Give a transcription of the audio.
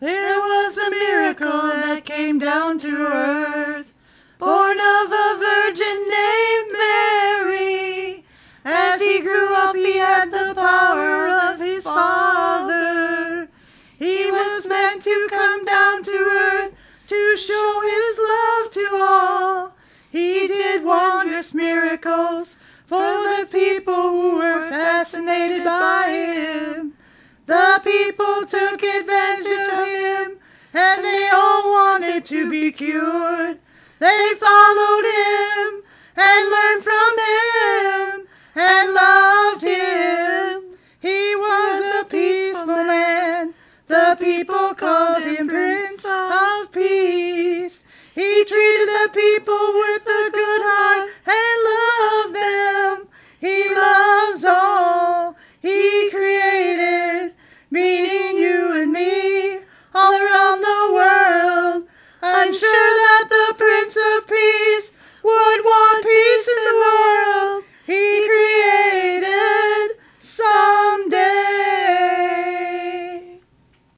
There was a miracle that came down to earth, born of a virgin named Mary. As he grew up, he had the power of his Father. He was meant to come down to earth to show his love to all. He did wondrous miracles for the people who were fascinated by him. The people took advantage cured. They followed him and learned from him and loved him. He was a peaceful man. The people called him Prince of Peace. He treated the people with a good heart and loved them. He loves all he created, meaning you. the Prince of Peace.